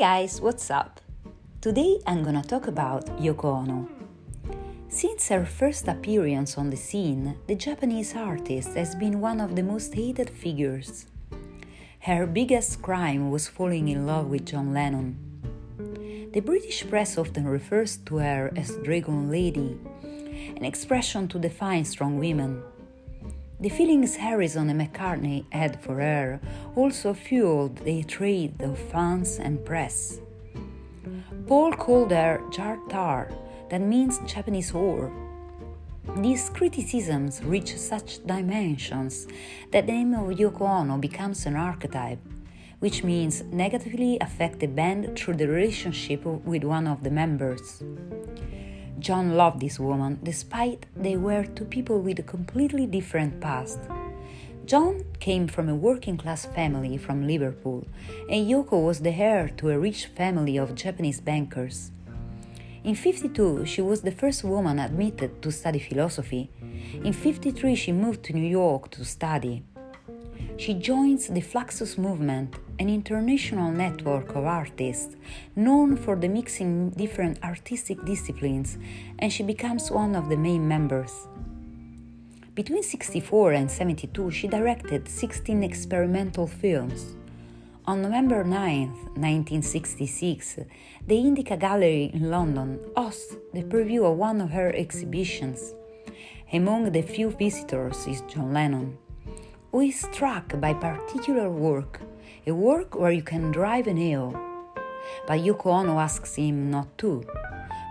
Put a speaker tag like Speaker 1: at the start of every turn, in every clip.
Speaker 1: guys, what's up? Today I'm gonna talk about Yoko Ono. Since her first appearance on the scene, the Japanese artist has been one of the most hated figures. Her biggest crime was falling in love with John Lennon. The British press often refers to her as Dragon Lady, an expression to define strong women. The feelings Harrison and McCartney had for her also fueled the trade of fans and press. Paul called her Jartar, that means Japanese whore. These criticisms reach such dimensions that the name of Yoko Ono becomes an archetype, which means negatively affect the band through the relationship with one of the members. John loved this woman despite they were two people with a completely different past. John came from a working class family from Liverpool, and Yoko was the heir to a rich family of Japanese bankers. In 52, she was the first woman admitted to study philosophy. In 53, she moved to New York to study. She joins the Fluxus movement, an international network of artists known for the mixing different artistic disciplines, and she becomes one of the main members. Between 64 and 72, she directed 16 experimental films. On November 9, 1966, the Indica Gallery in London hosts the preview of one of her exhibitions. Among the few visitors is John Lennon who is struck by particular work, a work where you can drive a nail. But Yoko Ono asks him not to.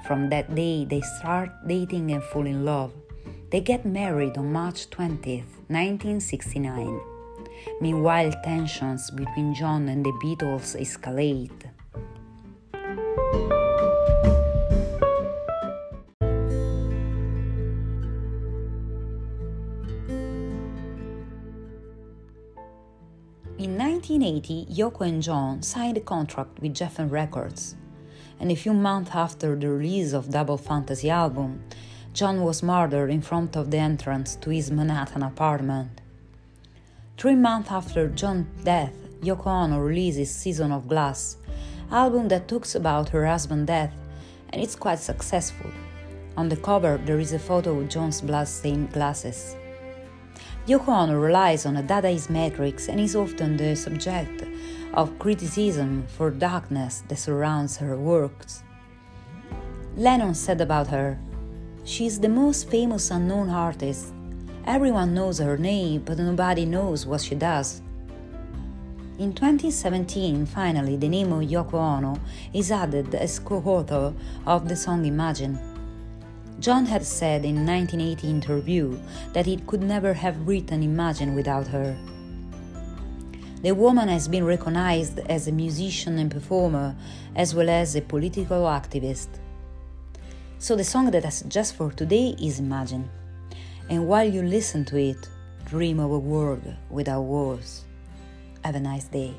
Speaker 1: From that day, they start dating and fall in love. They get married on March 20th, 1969. Meanwhile, tensions between John and the Beatles escalate. In 1980, Yoko and John signed a contract with Geffen Records, and a few months after the release of Double Fantasy album, John was murdered in front of the entrance to his Manhattan apartment. Three months after John's death, Yoko Ono releases Season of Glass, album that talks about her husband's death, and it's quite successful. On the cover, there is a photo of John's blood-stained glasses. Yoko Ono relies on a Dadaist matrix and is often the subject of criticism for darkness that surrounds her works. Lennon said about her, She is the most famous unknown artist. Everyone knows her name, but nobody knows what she does. In 2017, finally, the name of Yoko Ono is added as co author of the song Imagine. John had said in a 1980 interview that he could never have written Imagine without her. The woman has been recognized as a musician and performer, as well as a political activist. So the song that I suggest for today is Imagine. And while you listen to it, dream of a world without wars. Have a nice day.